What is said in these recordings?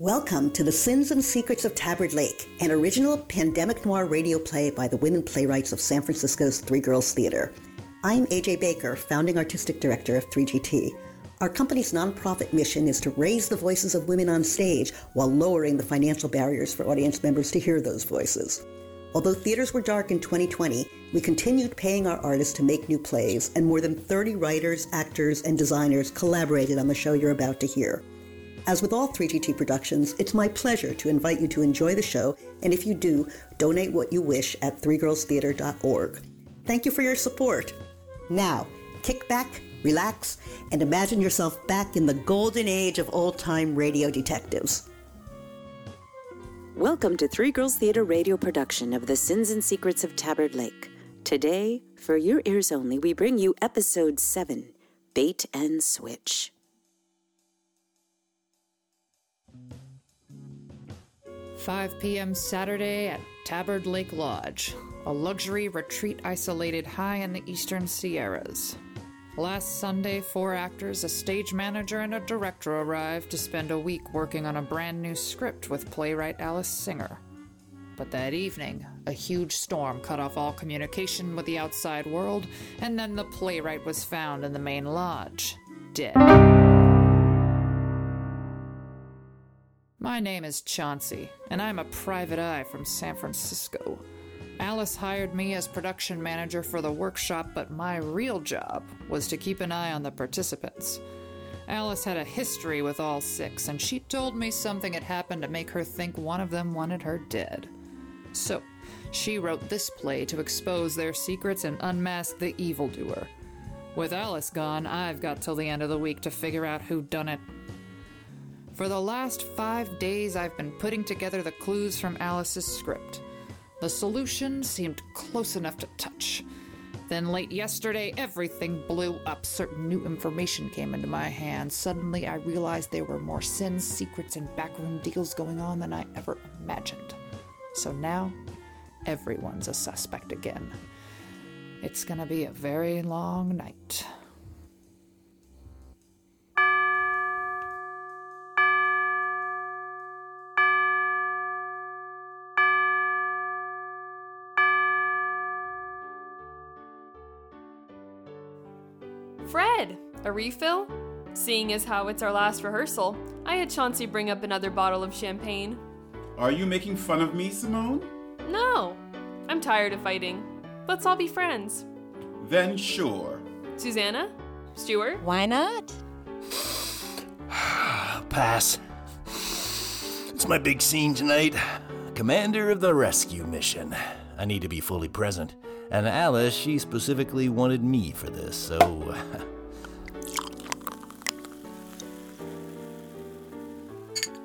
Welcome to The Sins and Secrets of Tabard Lake, an original pandemic noir radio play by the women playwrights of San Francisco's Three Girls Theater. I'm AJ Baker, founding artistic director of 3GT. Our company's nonprofit mission is to raise the voices of women on stage while lowering the financial barriers for audience members to hear those voices. Although theaters were dark in 2020, we continued paying our artists to make new plays, and more than 30 writers, actors, and designers collaborated on the show you're about to hear. As with all 3GT productions, it's my pleasure to invite you to enjoy the show, and if you do, donate what you wish at threegirlstheater.org. Thank you for your support. Now, kick back, relax, and imagine yourself back in the golden age of old time radio detectives. Welcome to Three Girls Theater radio production of The Sins and Secrets of Tabard Lake. Today, for your ears only, we bring you episode 7 Bait and Switch. 5 p.m. Saturday at Tabard Lake Lodge, a luxury retreat isolated high in the eastern Sierras. Last Sunday, four actors, a stage manager, and a director arrived to spend a week working on a brand new script with playwright Alice Singer. But that evening, a huge storm cut off all communication with the outside world, and then the playwright was found in the main lodge, dead. My name is Chauncy, and I'm a private eye from San Francisco. Alice hired me as production manager for the workshop, but my real job was to keep an eye on the participants. Alice had a history with all six, and she told me something had happened to make her think one of them wanted her dead. So, she wrote this play to expose their secrets and unmask the evildoer. With Alice gone, I've got till the end of the week to figure out who done it for the last five days, I've been putting together the clues from Alice's script. The solution seemed close enough to touch. Then, late yesterday, everything blew up. Certain new information came into my hands. Suddenly, I realized there were more sins, secrets, and backroom deals going on than I ever imagined. So now, everyone's a suspect again. It's gonna be a very long night. Fred, a refill? Seeing as how it's our last rehearsal, I had Chauncy bring up another bottle of champagne. Are you making fun of me, Simone? No, I'm tired of fighting. Let's all be friends. Then sure. Susanna? Stuart? Why not? Pass. It's my big scene tonight. Commander of the rescue mission. I need to be fully present. And Alice, she specifically wanted me for this, so.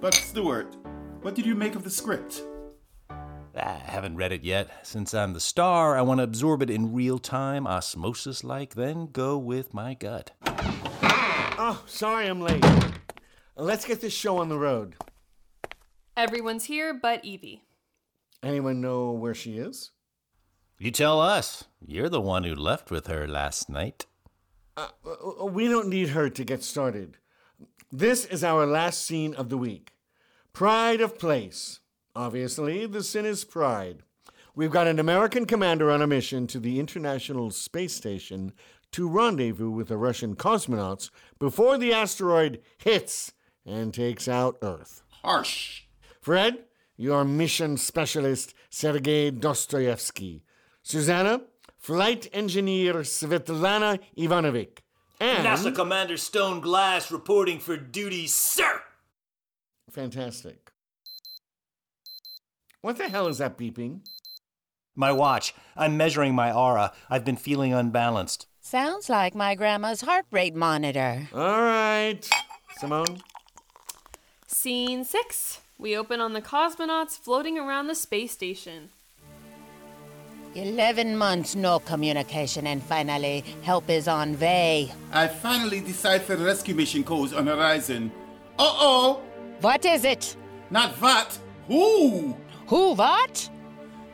But, Stuart, what did you make of the script? Ah, I haven't read it yet. Since I'm the star, I want to absorb it in real time, osmosis like, then go with my gut. Oh, sorry I'm late. Let's get this show on the road. Everyone's here but Evie. Anyone know where she is? You tell us. You're the one who left with her last night. Uh, we don't need her to get started. This is our last scene of the week. Pride of place. Obviously, the sin is pride. We've got an American commander on a mission to the International Space Station to rendezvous with the Russian cosmonauts before the asteroid hits and takes out Earth. Harsh. Fred, your mission specialist, Sergei Dostoevsky. Susanna, flight engineer Svetlana Ivanovic. And NASA Commander Stone Glass reporting for duty, sir! fantastic. What the hell is that beeping? My watch. I'm measuring my aura. I've been feeling unbalanced. Sounds like my grandma's heart rate monitor. All right, Simone. Scene 6. We open on the cosmonauts floating around the space station. Eleven months no communication, and finally, help is on way. I finally deciphered rescue mission codes on Horizon. Uh oh! What is it? Not what? Who? Who what?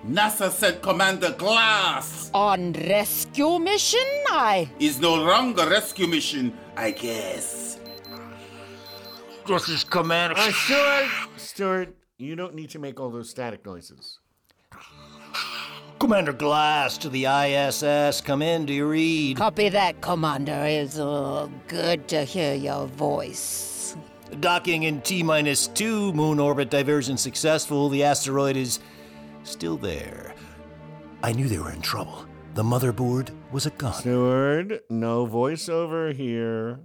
NASA sent Commander Glass! On rescue mission? I. Is no longer rescue mission, I guess. This is Commander. Uh, Stuart, Stuart, you don't need to make all those static noises. Commander Glass to the ISS. Come in, do you read? Copy that, Commander. It's uh, good to hear your voice. Docking in T minus two, moon orbit diversion successful. The asteroid is still there. I knew they were in trouble. The motherboard was a gun. Stuart, no voiceover here.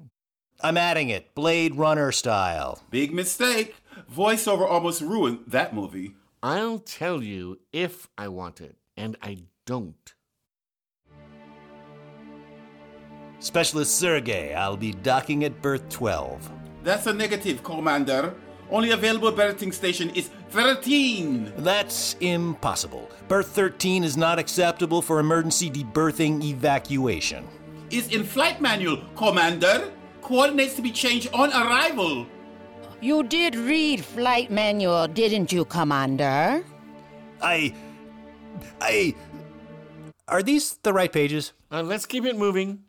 I'm adding it, Blade Runner style. Big mistake. Voiceover almost ruined that movie. I'll tell you if I want it, and I don't. Specialist Sergey, I'll be docking at berth 12. That's a negative, Commander. Only available berthing station is 13. That's impossible. Berth 13 is not acceptable for emergency deberthing evacuation. Is in flight manual, Commander. Coordinates to be changed on arrival. You did read flight manual, didn't you, Commander? I. I. Are these the right pages? Uh, let's keep it moving.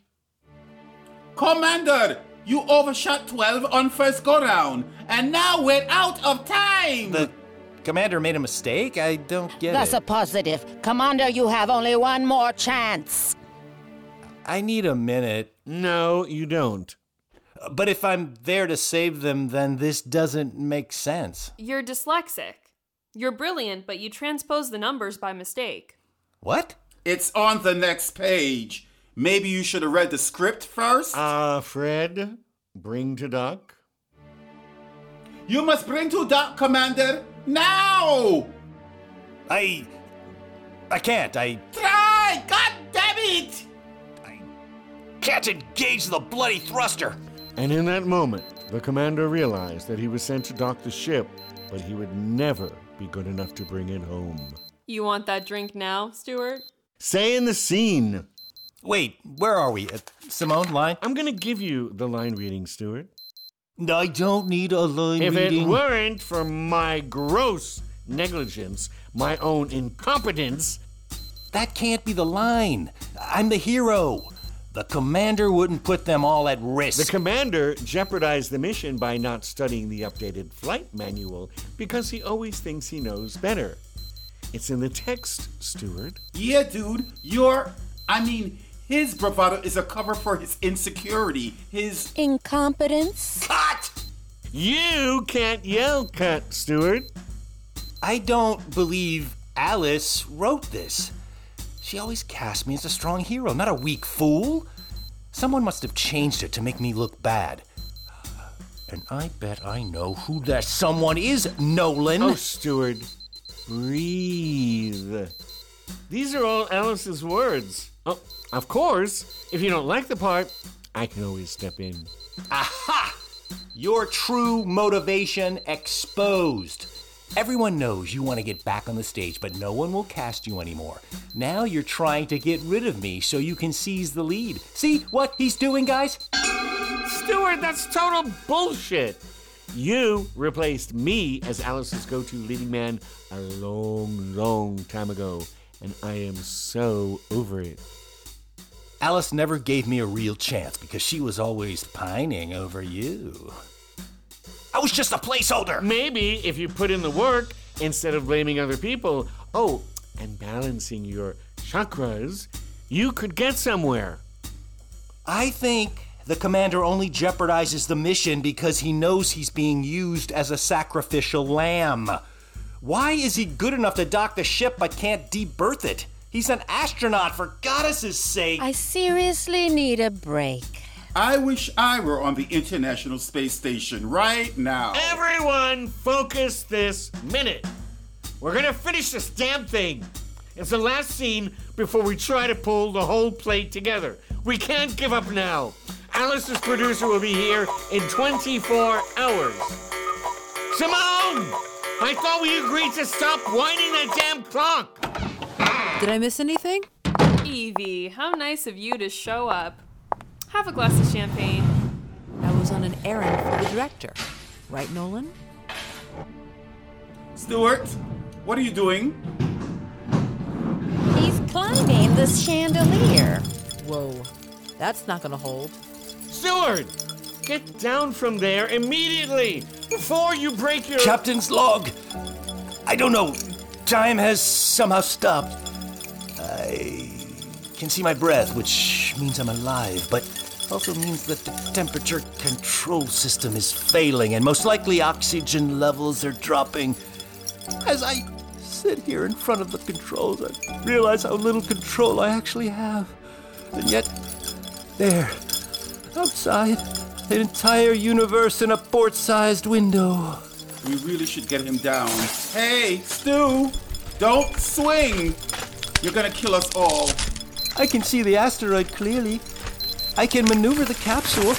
Commander, you overshot 12 on first go round, and now we're out of time. The commander made a mistake? I don't get That's it. a positive. Commander, you have only one more chance. I need a minute. No, you don't. But if I'm there to save them, then this doesn't make sense. You're dyslexic. You're brilliant, but you transpose the numbers by mistake. What? It's on the next page. Maybe you should have read the script first. Uh, Fred, bring to dock. you must bring to dock, Commander, now! I. I can't. I Try! God damn it! I can't engage the bloody thruster. And in that moment, the commander realized that he was sent to dock the ship, but he would never be good enough to bring it home. You want that drink now, Stuart? Say in the scene. Wait, where are we? Uh, Simone, line? I'm going to give you the line reading, Stuart. I don't need a line If reading. If it weren't for my gross negligence, my own incompetence, That can't be the line. I'm the hero. The commander wouldn't put them all at risk. the commander jeopardized the mission by not studying the updated flight manual because he always thinks he knows better. It's in the text, Stuart. Yeah, dude, your. I mean, his bravado is a cover for his insecurity. His. Incompetence? Cut! You can't yell cut, Stuart. I don't believe Alice wrote this. She always cast me as a strong hero, not a weak fool. Someone must have changed it to make me look bad. And I bet I know who that someone is, Nolan. Oh, Stuart, breathe. These are all Alice's words. Oh, of course, if you don't like the part, I can always step in. Aha! Your true motivation exposed. Everyone knows you want to get back on the stage, but no one will cast you anymore. Now you're trying to get rid of me so you can seize the lead. See what he's doing, guys? Stuart, that's total bullshit. You replaced me as Alice's go to leading man a long, long time ago, and I am so over it. Alice never gave me a real chance because she was always pining over you. I was just a placeholder. Maybe if you put in the work instead of blaming other people, oh, and balancing your chakras, you could get somewhere. I think the commander only jeopardizes the mission because he knows he's being used as a sacrificial lamb. Why is he good enough to dock the ship but can't deberth it? He's an astronaut, for goddess's sake. I seriously need a break. I wish I were on the International Space Station right now. Everyone, focus this minute. We're gonna finish this damn thing. It's the last scene before we try to pull the whole plate together. We can't give up now. Alice's producer will be here in 24 hours. Simone! I thought we agreed to stop winding that damn clock. Did I miss anything? Evie, how nice of you to show up. Have a glass of champagne. I was on an errand for the director. Right, Nolan? Stuart, what are you doing? He's climbing the chandelier. Whoa. That's not gonna hold. Stuart! Get down from there immediately before you break your. Captain's log. I don't know. Time has somehow stopped. I can see my breath, which means I'm alive, but also means that the temperature control system is failing and most likely oxygen levels are dropping. As I sit here in front of the controls, I realize how little control I actually have. And yet, there, outside, an entire universe in a port sized window. We really should get him down. Hey, Stu! Don't swing! You're gonna kill us all. I can see the asteroid clearly. I can maneuver the capsule.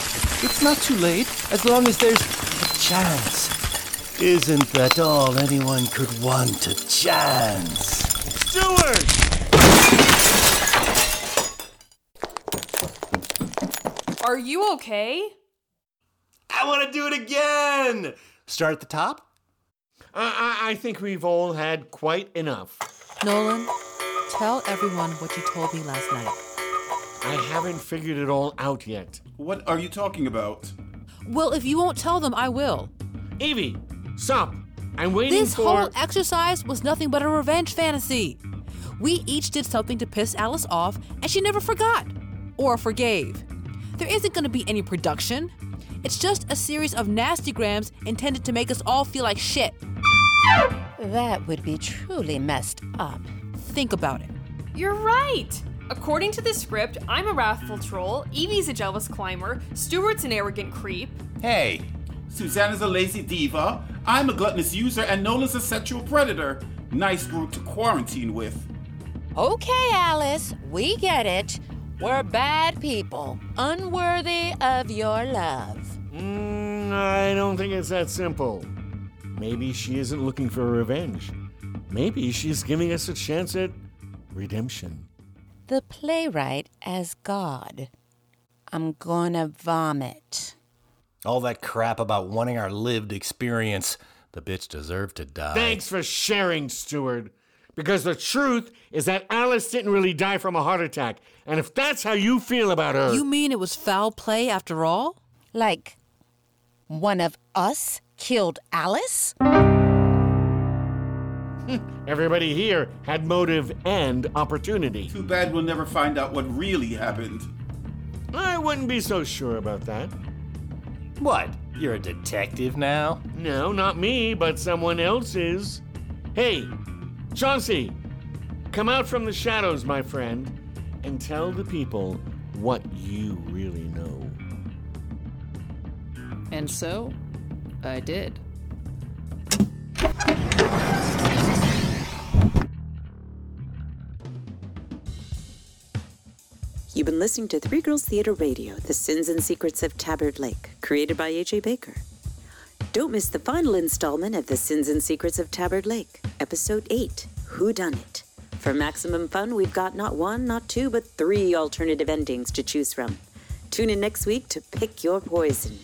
It's not too late, as long as there's a chance. Isn't that all anyone could want? A chance. Stuart! Are you okay? I want to do it again! Start at the top? I, I, I think we've all had quite enough. Nolan, tell everyone what you told me last night. I haven't figured it all out yet. What are you talking about? Well, if you won't tell them, I will. Evie, stop. I'm waiting for This for. whole exercise was nothing but a revenge fantasy. We each did something to piss Alice off, and she never forgot or forgave. There isn't going to be any production. It's just a series of nasty grams intended to make us all feel like shit. That would be truly messed up. Think about it. You're right! According to the script, I'm a wrathful troll, Evie's a jealous climber, Stuart's an arrogant creep. Hey, Susanna's a lazy diva, I'm a gluttonous user, and Nolan's a sexual predator. Nice group to quarantine with. Okay, Alice, we get it. We're bad people, unworthy of your love. Mm, I don't think it's that simple. Maybe she isn't looking for revenge. Maybe she's giving us a chance at redemption. The playwright as God. I'm gonna vomit. all that crap about wanting our lived experience. The bitch deserved to die. Thanks for sharing, Stuart. Because the truth is that Alice didn't really die from a heart attack. And if that's how you feel about her. You mean it was foul play after all? Like, one of us killed Alice? Everybody here had motive and opportunity. Too bad we'll never find out what really happened. I wouldn't be so sure about that. What? You're a detective now? No, not me, but someone else is. Hey, Chauncy, come out from the shadows, my friend, and tell the people what you really know. And so, I did. You've been listening to Three Girls Theater Radio, The Sins and Secrets of Tabard Lake, created by A.J. Baker. Don't miss the final installment of The Sins and Secrets of Tabard Lake, Episode 8 Who Done It? For maximum fun, we've got not one, not two, but three alternative endings to choose from. Tune in next week to pick your poison.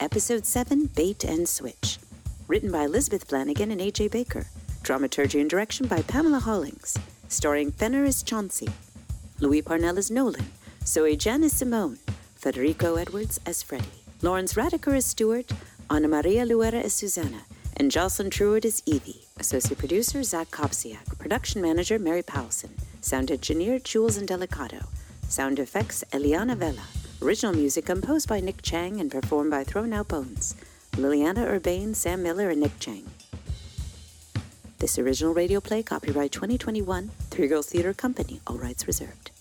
Episode 7 Bait and Switch. Written by Elizabeth Flanagan and A.J. Baker. Dramaturgy and direction by Pamela Hollings. Starring Fenner as Chauncy. Louis Parnell as Nolan, Zoe Jen as Simone, Federico Edwards as Freddie, Lawrence Radiker as Stuart, Ana Maria Luera as Susanna, and Jocelyn Truitt as Evie. Associate producer Zach Kopsiak, production manager Mary Powelson, sound engineer Jules Indelicato, sound effects Eliana Vela, original music composed by Nick Chang and performed by Thrown Out Bones, Liliana Urbane, Sam Miller, and Nick Chang. This original radio play, copyright 2021, Three Girls Theater Company, all rights reserved.